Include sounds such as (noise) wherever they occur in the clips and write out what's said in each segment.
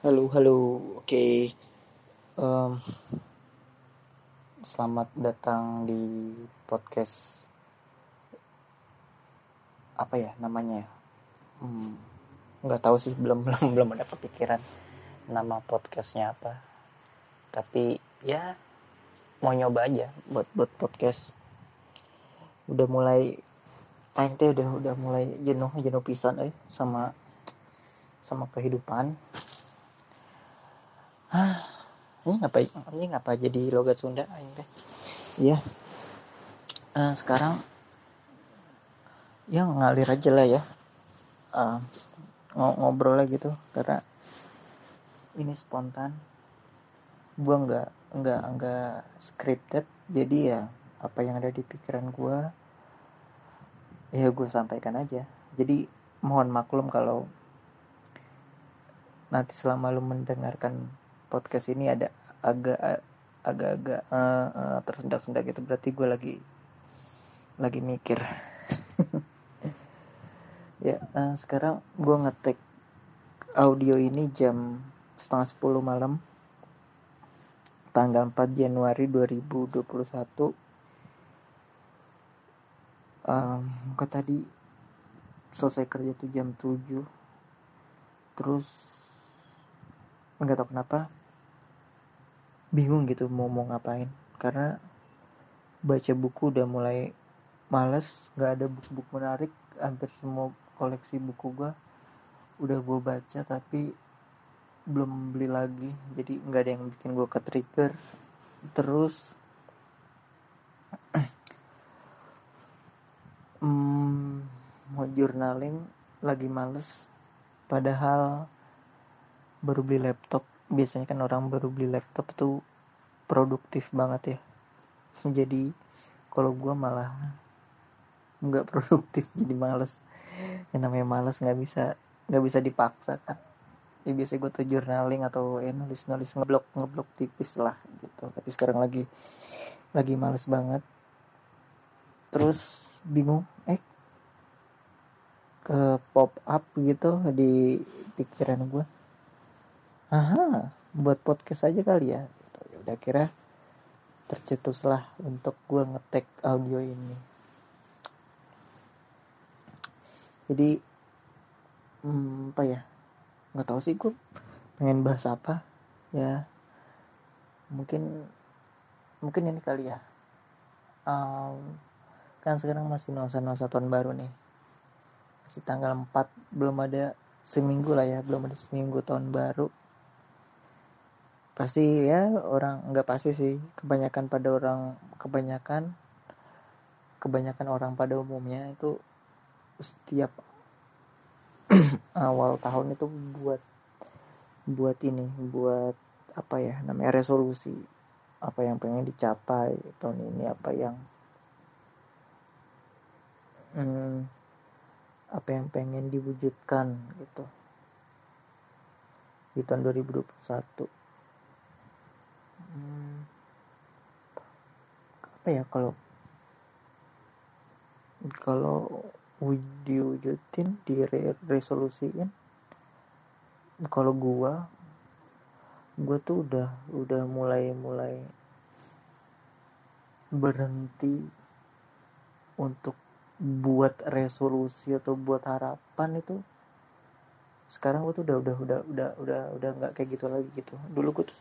Halo, halo. Oke. Em, selamat datang di podcast apa ya namanya ya? Hmm, tahu sih, belum (laughs) belum belum ada kepikiran nama podcastnya apa. Tapi ya mau nyoba aja buat buat podcast. Udah mulai teh udah udah mulai jenuh jenuh pisan eh sama sama kehidupan. Hah, ini ngapa ini ngapa jadi logat Sunda aing teh? Iya. Eh, sekarang ya ngalir aja lah ya. Ngo- ngobrol lah gitu karena ini spontan. Gua nggak nggak nggak scripted jadi ya apa yang ada di pikiran gua ya gue sampaikan aja. Jadi mohon maklum kalau nanti selama lu mendengarkan podcast ini ada agak agak-agak eh, eh, tersendak-sendak gitu. Berarti gue lagi lagi mikir. (laughs) Ya eh, sekarang gue ngetek audio ini jam setengah 10 malam tanggal 4 Januari 2021 um, gue tadi selesai kerja tuh jam 7 terus nggak tahu kenapa bingung gitu mau mau ngapain. Karena baca buku udah mulai males nggak ada buku-buku menarik hampir semua koleksi buku gua udah gue baca tapi belum beli lagi. Jadi nggak ada yang bikin gue ke trigger terus hmm, (clears throat) mau journaling lagi males. Padahal baru beli laptop. Biasanya kan orang baru beli laptop itu produktif banget ya. (laughs) Jadi kalau gue malah nggak produktif (laughs) jadi males. Yang namanya males nggak bisa nggak bisa dipaksa kan ya biasa gue tuh journaling atau ya nulis nulis ngeblok ngeblok tipis lah gitu. Tapi sekarang lagi lagi males banget. Terus bingung eh ke pop up gitu di pikiran gue aha buat podcast aja kali ya. Gitu. Ya udah kira tercetuslah untuk gue ngetek audio ini. Jadi hmm, apa ya? Nggak tahu sih gue pengen bahas apa. Ya mungkin mungkin ini kali ya. Um, kan sekarang masih nuansa-nuansa tahun baru nih. Masih tanggal 4 belum ada seminggu lah ya belum ada seminggu tahun baru pasti ya orang nggak pasti sih. Kebanyakan pada orang kebanyakan kebanyakan orang pada umumnya itu setiap (clears throat) awal tahun itu buat buat ini buat apa ya namanya resolusi. Apa yang pengen dicapai tahun ini apa yang hmm, apa yang pengen diwujudkan gitu. Di tahun 2021 hmm, apa ya kalau kalau wu- diwujudin di resolusiin kalau gua gua tuh udah udah mulai mulai berhenti untuk buat resolusi atau buat harapan itu sekarang gua tuh udah udah udah udah udah udah nggak kayak gitu lagi gitu. Dulu gua tuh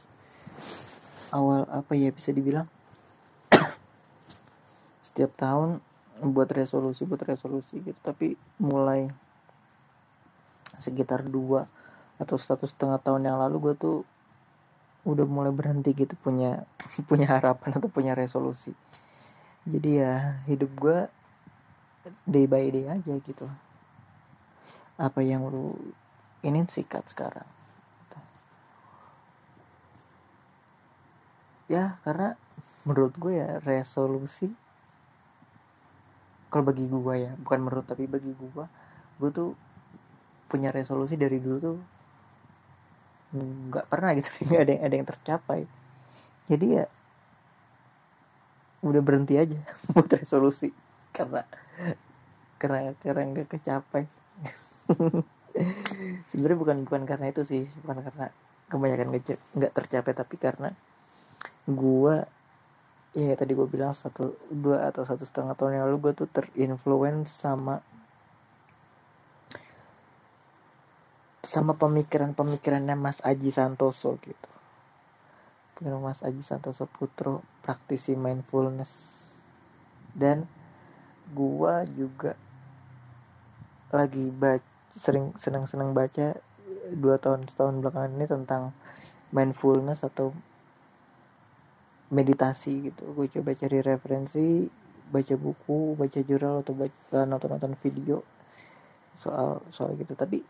awal apa ya bisa dibilang (coughs) setiap tahun buat resolusi buat resolusi gitu. Tapi mulai sekitar dua atau satu setengah tahun yang lalu gue tuh udah mulai berhenti gitu punya (laughs) punya harapan atau punya resolusi. Jadi ya hidup gue day by day aja gitu. Apa yang lu ini sikat sekarang ya karena menurut gue ya resolusi kalau bagi gue ya bukan menurut tapi bagi gue gue tuh punya resolusi dari dulu tuh nggak pernah gitu (laughs) nggak ada yang ada yang tercapai. Jadi ya udah berhenti aja (laughs) buat resolusi karena karena karena nggak kecapai. (laughs) Sebenarnya bukan bukan karena itu sih bukan karena kebanyakan nggak tercapai tapi karena gue ya tadi gue bilang satu dua atau satu setengah tahun yang lalu gue tuh terinfluence sama sama pemikiran-pemikirannya Mas Aji Santoso gitu. Pemikiran Mas Aji Santoso Putro praktisi mindfulness. Dan gua juga lagi baca sering senang-senang baca dua tahun setahun belakangan ini tentang mindfulness atau meditasi gitu. Gue coba cari referensi baca buku baca jurnal atau baca nonton nonton video soal soal gitu. Tapi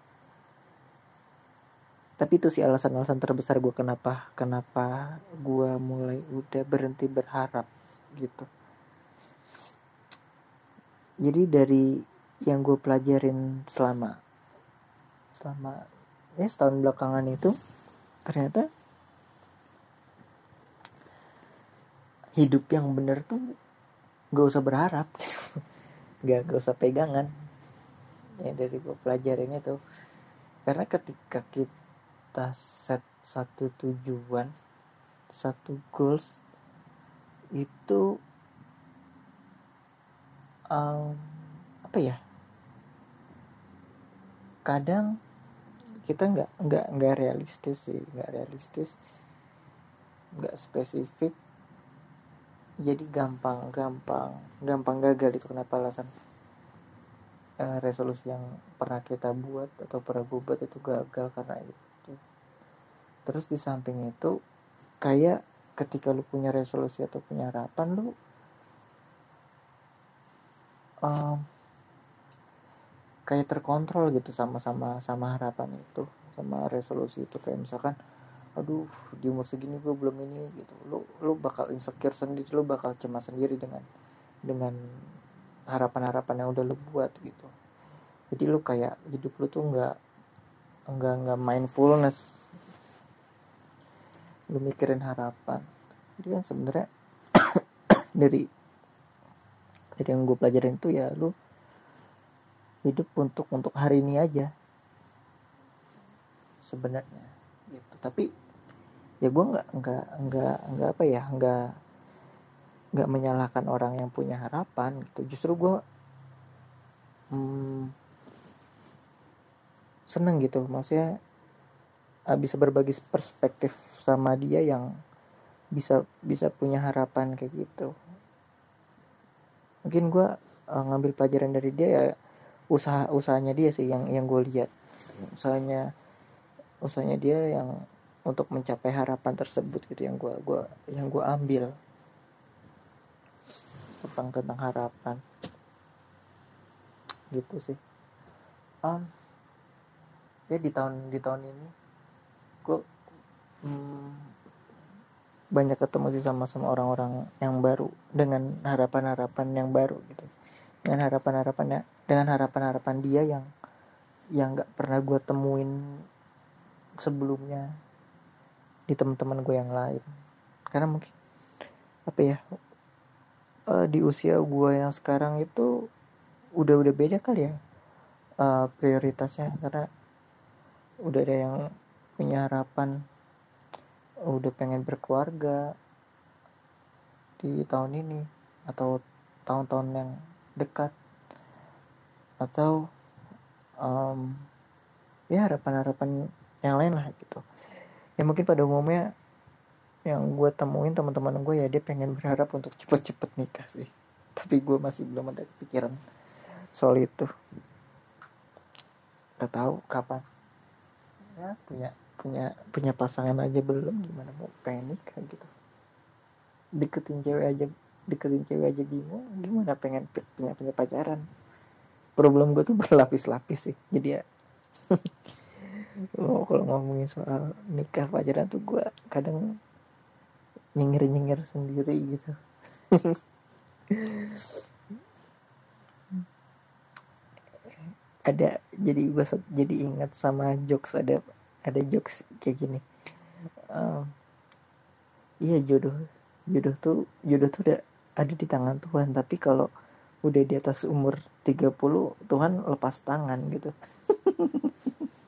tapi itu sih alasan-alasan terbesar gue kenapa kenapa gue mulai udah berhenti berharap gitu. Jadi dari yang gue pelajarin selama selama ya setahun belakangan itu ternyata hidup yang bener tuh gak usah berharap. (laughs) Gak, gak usah pegangan. Ya dari gue pelajarin itu. Karena ketika kita set satu tujuan satu goals itu um, apa ya? Kadang kita nggak nggak nggak realistis sih. Nggak realistis nggak spesifik jadi gampang gampang gampang gagal itu kenapa alasan uh, resolusi yang pernah kita buat atau pernah gue buat itu gagal karena itu. Terus di samping itu kayak ketika lu punya resolusi atau punya harapan lu um, kayak terkontrol gitu sama sama sama harapan itu sama resolusi itu. Kayak misalkan aduh di umur segini gue belum ini gitu. Lu lu bakal insecure sendiri lu bakal cemas sendiri dengan dengan harapan-harapan yang udah lu buat gitu. Jadi lu kayak hidup lu tuh nggak nggak nggak mindfulness. Lu mikirin harapan. Jadi kan sebenarnya (coughs) dari dari yang gue pelajarin itu ya lu hidup untuk untuk hari ini aja. Sebenarnya gitu. Tapi ya gue nggak nggak nggak nggak apa ya nggak nggak menyalahkan orang yang punya harapan gitu. Justru gue hmm, seneng gitu maksudnya uh, bisa berbagi perspektif sama dia yang bisa bisa punya harapan kayak gitu. Mungkin gue uh, ngambil pelajaran dari dia ya usaha usahanya dia sih yang yang gue lihat. Usahanya usahanya dia yang untuk mencapai harapan tersebut gitu yang gue gua yang gue ambil. Tentang tentang harapan. Gitu sih. Um, ya di tahun di tahun ini gue hmm, banyak ketemu sih sama sama orang-orang yang baru dengan harapan-harapan yang baru gitu. Dengan harapan-harapannya dengan harapan-harapan dia yang yang nggak pernah gue temuin sebelumnya di teman-teman gue yang lain. Karena mungkin apa ya uh, di usia gue yang sekarang itu udah udah beda kali ya uh, prioritasnya. Karena udah ada yang punya harapan udah pengen berkeluarga di tahun ini atau tahun-tahun yang dekat. Atau um, ya harapan-harapan yang lain lah gitu. Ya mungkin pada umumnya yang gue temuin teman-teman gue ya dia pengen berharap untuk cepet-cepet nikah sih. (laughs) Tapi gue masih belum ada pikiran soal itu. Gak tahu kapan. Ya punya punya punya pasangan aja belum gimana mau pengen nikah gitu. Deketin cewek aja deketin cewek aja gimana gimana pengen punya punya pacaran. Problem gue tuh berlapis-lapis sih jadi ya (laughs) oh, kalau ngomongin soal nikah pacaran tuh gue kadang nyengir nyengir sendiri gitu. (laughs) Ada jadi gue jadi ingat sama jokes ada ada jokes kayak gini. Um, iya jodoh jodoh tuh jodoh tuh udah ada di tangan Tuhan tapi kalau udah di atas umur 30 Tuhan lepas tangan gitu (laughs)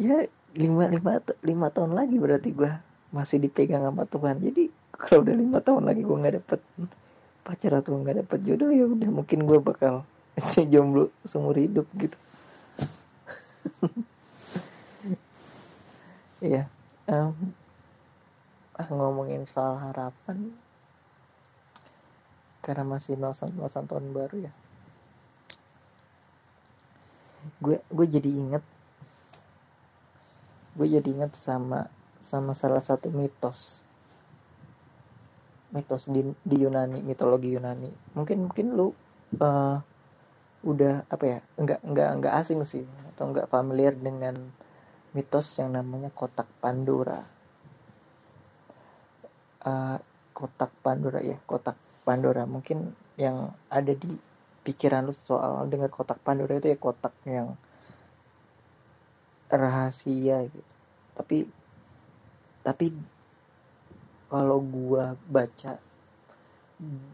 ya lima lima lima tahun lagi berarti gue masih dipegang sama Tuhan jadi kalau udah lima tahun lagi gue nggak dapet pacar atau nggak dapet jodoh ya udah mungkin gue bakal (laughs) jomblo seumur hidup gitu (laughs) Iya, um, ah, ngomongin soal harapan karena masih nosan nosan tahun baru ya. Gue gue jadi inget gue jadi inget sama sama salah satu mitos. Mitos di, di Yunani mitologi Yunani. Mungkin mungkin lu uh, udah apa ya nggak nggak nggak asing sih atau nggak familiar dengan mitos yang namanya kotak Pandora. Uh, kotak Pandora ya, kotak Pandora. Mungkin yang ada di pikiran lu soal dengar kotak Pandora itu ya kotak yang rahasia gitu. Tapi tapi kalau gua baca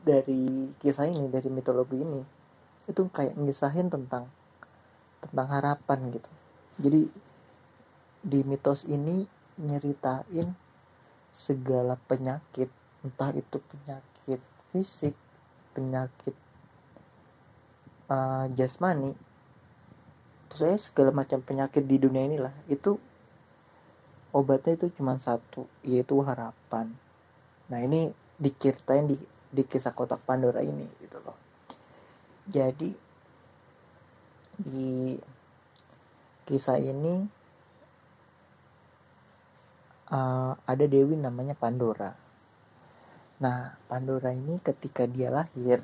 dari kisah ini dari mitologi ini itu kayak ngisahin tentang tentang harapan gitu. Jadi di mitos ini nyeritain segala penyakit entah itu penyakit fisik penyakit uh, jasmani saya segala macam penyakit di dunia inilah itu obatnya itu cuma satu yaitu harapan nah ini diceritain di di kisah kotak Pandora ini gitu loh jadi di kisah ini uh, ada dewi namanya Pandora. Nah, Pandora ini ketika dia lahir,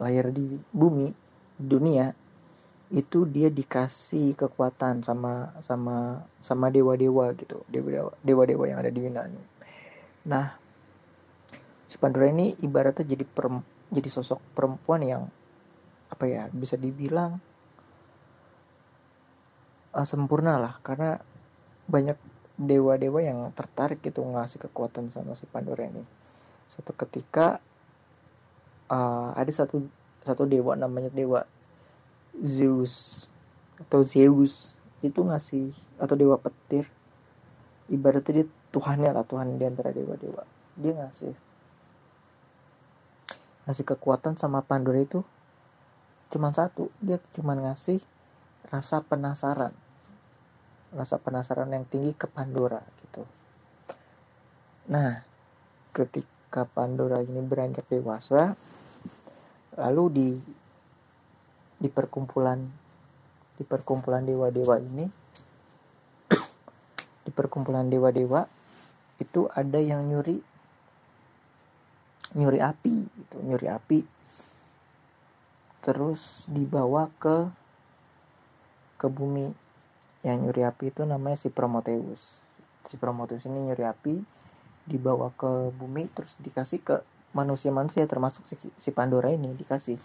lahir di bumi, dunia, itu dia dikasih kekuatan sama sama sama dewa-dewa gitu, dewa-dewa dewa-dewa yang ada di Yunani. Nah, si Pandora ini ibaratnya jadi perem, jadi sosok perempuan yang apa ya bisa dibilang uh, sempurna lah. Karena banyak dewa-dewa yang tertarik gitu ngasih kekuatan sama si Pandora ini. Satu ketika uh, ada satu satu dewa namanya dewa Zeus atau Zeus itu ngasih atau dewa petir. Ibaratnya dia Tuhannya lah Tuhan di antara dewa-dewa. Dia ngasih ngasih kekuatan sama Pandora itu cuman satu. Dia cuman ngasih rasa penasaran. Rasa penasaran yang tinggi ke Pandora gitu. Nah, ketika Pandora ini beranjak dewasa, lalu di di perkumpulan di perkumpulan dewa-dewa ini (coughs) di perkumpulan dewa-dewa itu ada yang nyuri nyuri api gitu nyuri api. Terus dibawa ke ke bumi. Yang nyuri api itu namanya si Prometheus. Si Prometheus ini nyuri api dibawa ke bumi terus dikasih ke manusia-manusia termasuk si, si Pandora ini dikasih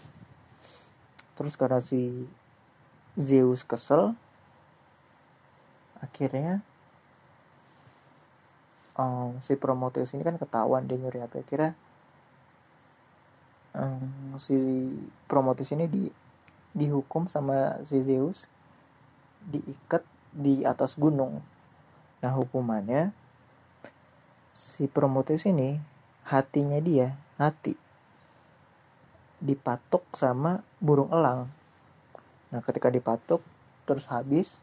terus karena si Zeus kesel akhirnya um, si Prometheus ini kan ketahuan dia nyuri api akhirnya um, si Prometheus ini di dihukum sama si Zeus diikat di atas gunung. Nah hukumannya si Prometheus ini hatinya dia hati dipatok sama burung elang. Nah ketika dipatok terus habis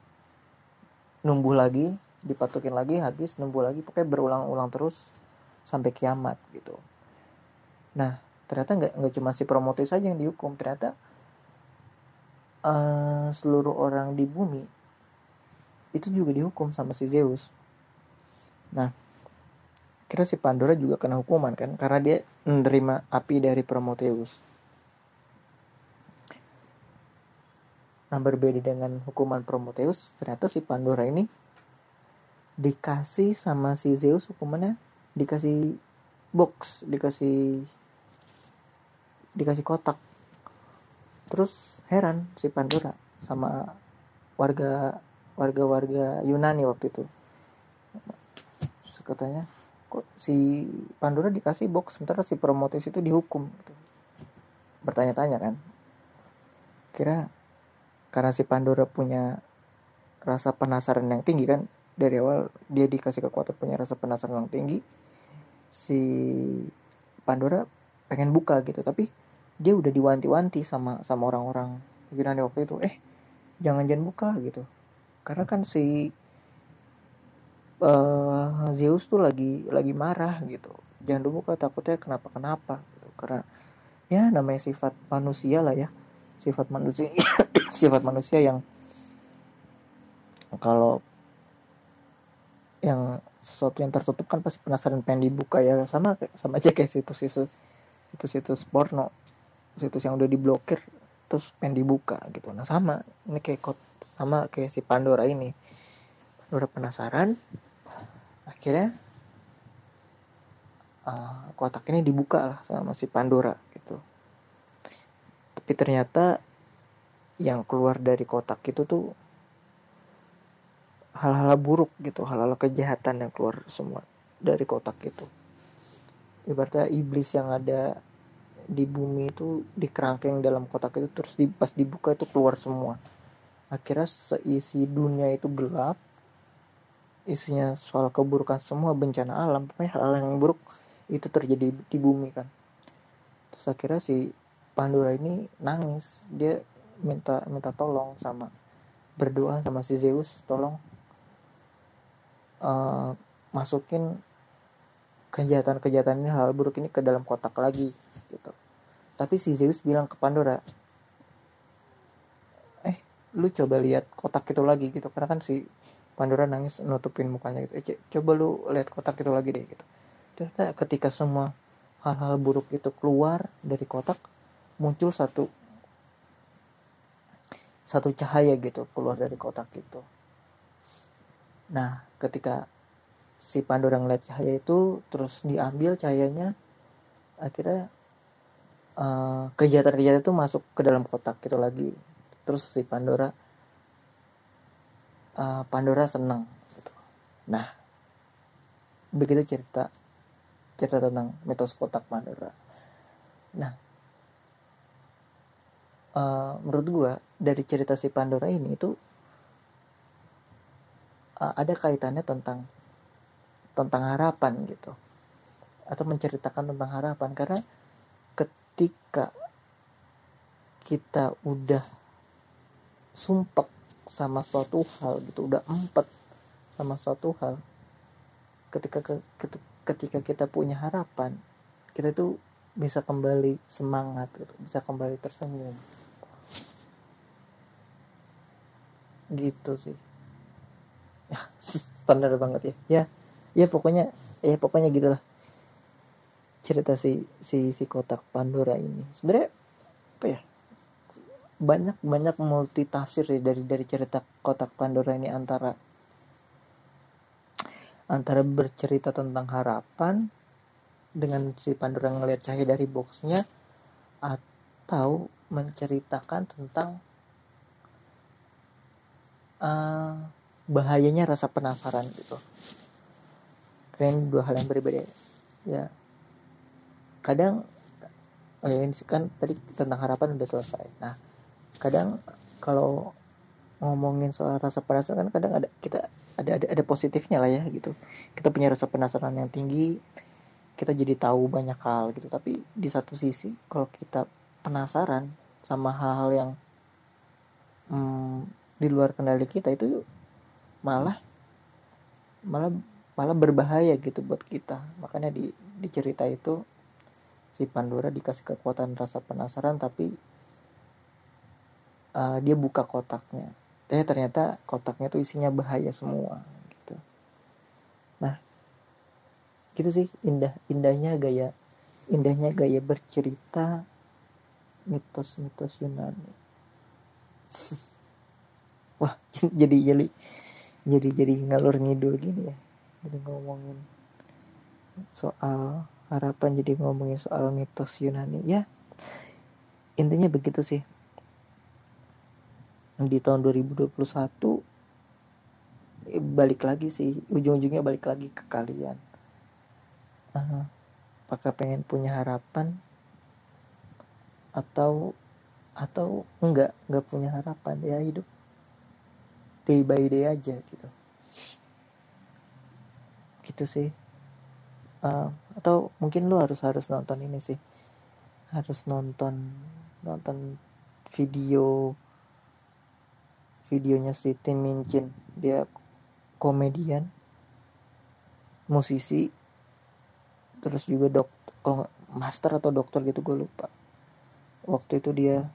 numbuh lagi dipatokin lagi habis numbuh lagi pokoknya berulang-ulang terus sampai kiamat gitu. Nah ternyata nggak nggak cuma si Prometheus saja yang dihukum ternyata uh, seluruh orang di bumi itu juga dihukum sama si Zeus. Nah, kira si Pandora juga kena hukuman kan karena dia menerima api dari Prometheus. Nah, berbeda dengan hukuman Prometheus, ternyata si Pandora ini dikasih sama si Zeus hukumannya dikasih box, dikasih dikasih kotak. Terus heran si Pandora sama warga warga-warga Yunani waktu itu katanya kok si Pandora dikasih box sementara si Prometheus itu dihukum gitu. bertanya-tanya kan kira karena si Pandora punya rasa penasaran yang tinggi kan? Dari awal dia dikasih kekuatan punya rasa penasaran yang tinggi. Si Pandora pengen buka gitu tapi dia udah diwanti-wanti sama sama orang-orang Yunani waktu itu. Eh jangan jangan buka gitu. Karena kan si uh, Zeus tuh lagi lagi marah gitu. Jangan dibuka takutnya kenapa kenapa gitu. karena ya namanya sifat manusia lah ya sifat manusia (coughs) sifat manusia yang kalau yang sesuatu yang tertutup kan pasti penasaran pengen dibuka ya. Sama sama aja kayak situs-situs situs-situs porno situs yang udah diblokir terus pengen dibuka gitu. Nah sama ini kayak kot sama kayak si Pandora ini. Pandora penasaran akhirnya uh, kotak ini dibuka lah sama si Pandora gitu tapi ternyata yang keluar dari kotak itu tuh hal-hal buruk gitu hal-hal kejahatan yang keluar semua dari kotak itu. Ibaratnya iblis yang ada di bumi itu dikerangkeng dalam kotak itu terus di, pas dibuka itu keluar semua. Akhirnya seisi dunia itu gelap isinya soal keburukan semua bencana alam pokoknya hal, -hal yang buruk itu terjadi di bumi kan. Terus akhirnya si Pandora ini nangis dia minta minta tolong sama berdoa sama si Zeus tolong uh, masukin kejahatan-kejahatan ini hal buruk ini ke dalam kotak lagi gitu. Tapi si Zeus bilang ke Pandora, eh lu coba lihat kotak itu lagi gitu karena kan si Pandora nangis nutupin mukanya gitu. Eh, coba lu lihat kotak itu lagi deh gitu. Ternyata ketika semua hal-hal buruk itu keluar dari kotak muncul satu satu cahaya gitu keluar dari kotak itu. Nah, ketika si Pandora ngeliat cahaya itu terus diambil cahayanya akhirnya uh, kejahatan-kejahatan itu masuk ke dalam kotak gitu lagi terus si Pandora uh, Pandora senang gitu. nah begitu cerita cerita tentang mitos kotak Pandora nah uh, menurut gua dari cerita si Pandora ini itu uh, ada kaitannya tentang tentang harapan gitu. Atau menceritakan tentang harapan. Karena ketika kita udah sumpah sama suatu hal gitu udah empat sama suatu hal ketika ketika kita punya harapan kita tuh bisa kembali semangat gitu bisa kembali tersenyum gitu sih. Ya (laughs) standar banget ya. Ya ya pokoknya ya pokoknya gitulah cerita si si si kotak Pandora ini. Sebenarnya apa ya? Banyak banyak multi tafsir sih dari dari cerita kotak Pandora ini antara antara bercerita tentang harapan dengan si Pandora ngelihat cahaya dari boxnya atau menceritakan tentang uh, bahayanya rasa penasaran gitu. Keren dua hal yang berbeda. Ya. Kadang ya ini kan tadi tentang harapan udah selesai. Nah kadang kalau ngomongin soal rasa penasaran kan kadang ada kita ada ada ada positifnya lah ya gitu. Kita punya rasa penasaran yang tinggi kita jadi tahu banyak hal gitu. Tapi di satu sisi kalau kita penasaran sama hal-hal yang hmm, di luar kendali kita itu malah malah malah berbahaya gitu buat kita. Makanya di di cerita itu si Pandora dikasih kekuatan rasa penasaran tapi uh, dia buka kotaknya. Eh ternyata kotaknya tuh isinya bahaya semua gitu. Nah gitu sih indah indahnya gaya indahnya gaya bercerita mitos-mitos Yunani (laughs) wah (laughs) jadi jadi jadi jadi ngalur ngidul gini ya. Jadi ngomongin soal harapan jadi ngomongin soal mitos Yunani. Ya intinya begitu sih. Di tahun 2021 balik lagi sih. Ujung-ujungnya balik lagi ke kalian. Apakah pengen punya harapan? Atau atau enggak enggak punya harapan ya hidup day by day aja gitu. Itu sih. Uh, atau mungkin lu harus harus nonton ini sih. Harus nonton nonton video videonya si Tim Minchin dia komedian musisi terus juga dok kalau master atau dokter gitu gue lupa. Waktu itu dia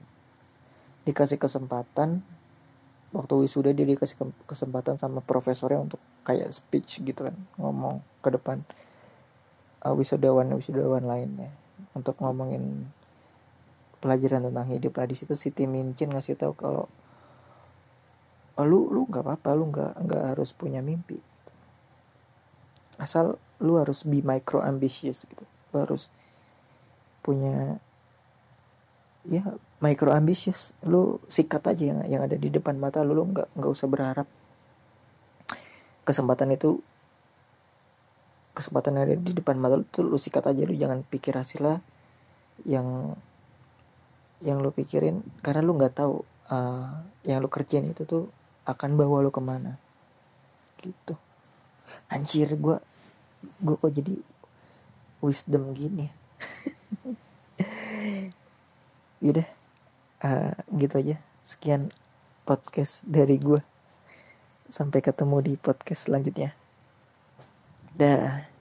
dikasih kesempatan waktu wisuda dia dikasih kesempatan sama profesornya untuk kayak speech gitu kan ngomong ke depan. Uh, wisudawan wisudawan lainnya. Untuk ngomongin pelajaran tentang hidup. Lah di situ si Tim Minchin ngasih tahu kalau oh, lu lu nggak apa-apa lu nggak nggak harus punya mimpi. Asal lu harus be micro ambitious gitu. Lu harus punya ya micro ambitious. Lu sikat aja yang yang ada di depan mata lu lu nggak nggak usah berharap. Kesempatan itu kesempatan yang ada di depan mata lu tuh lu sikat aja lu jangan pikir hasilnya yang yang lu pikirin. Karena lu nggak tahu uh, yang lu kerjain itu tuh akan bawa lu ke mana. Gitu. Anjir gue gue kok jadi wisdom gini (laughs) Yaudah uh, gitu aja. Sekian podcast dari gue sampai ketemu di podcast selanjutnya. Dah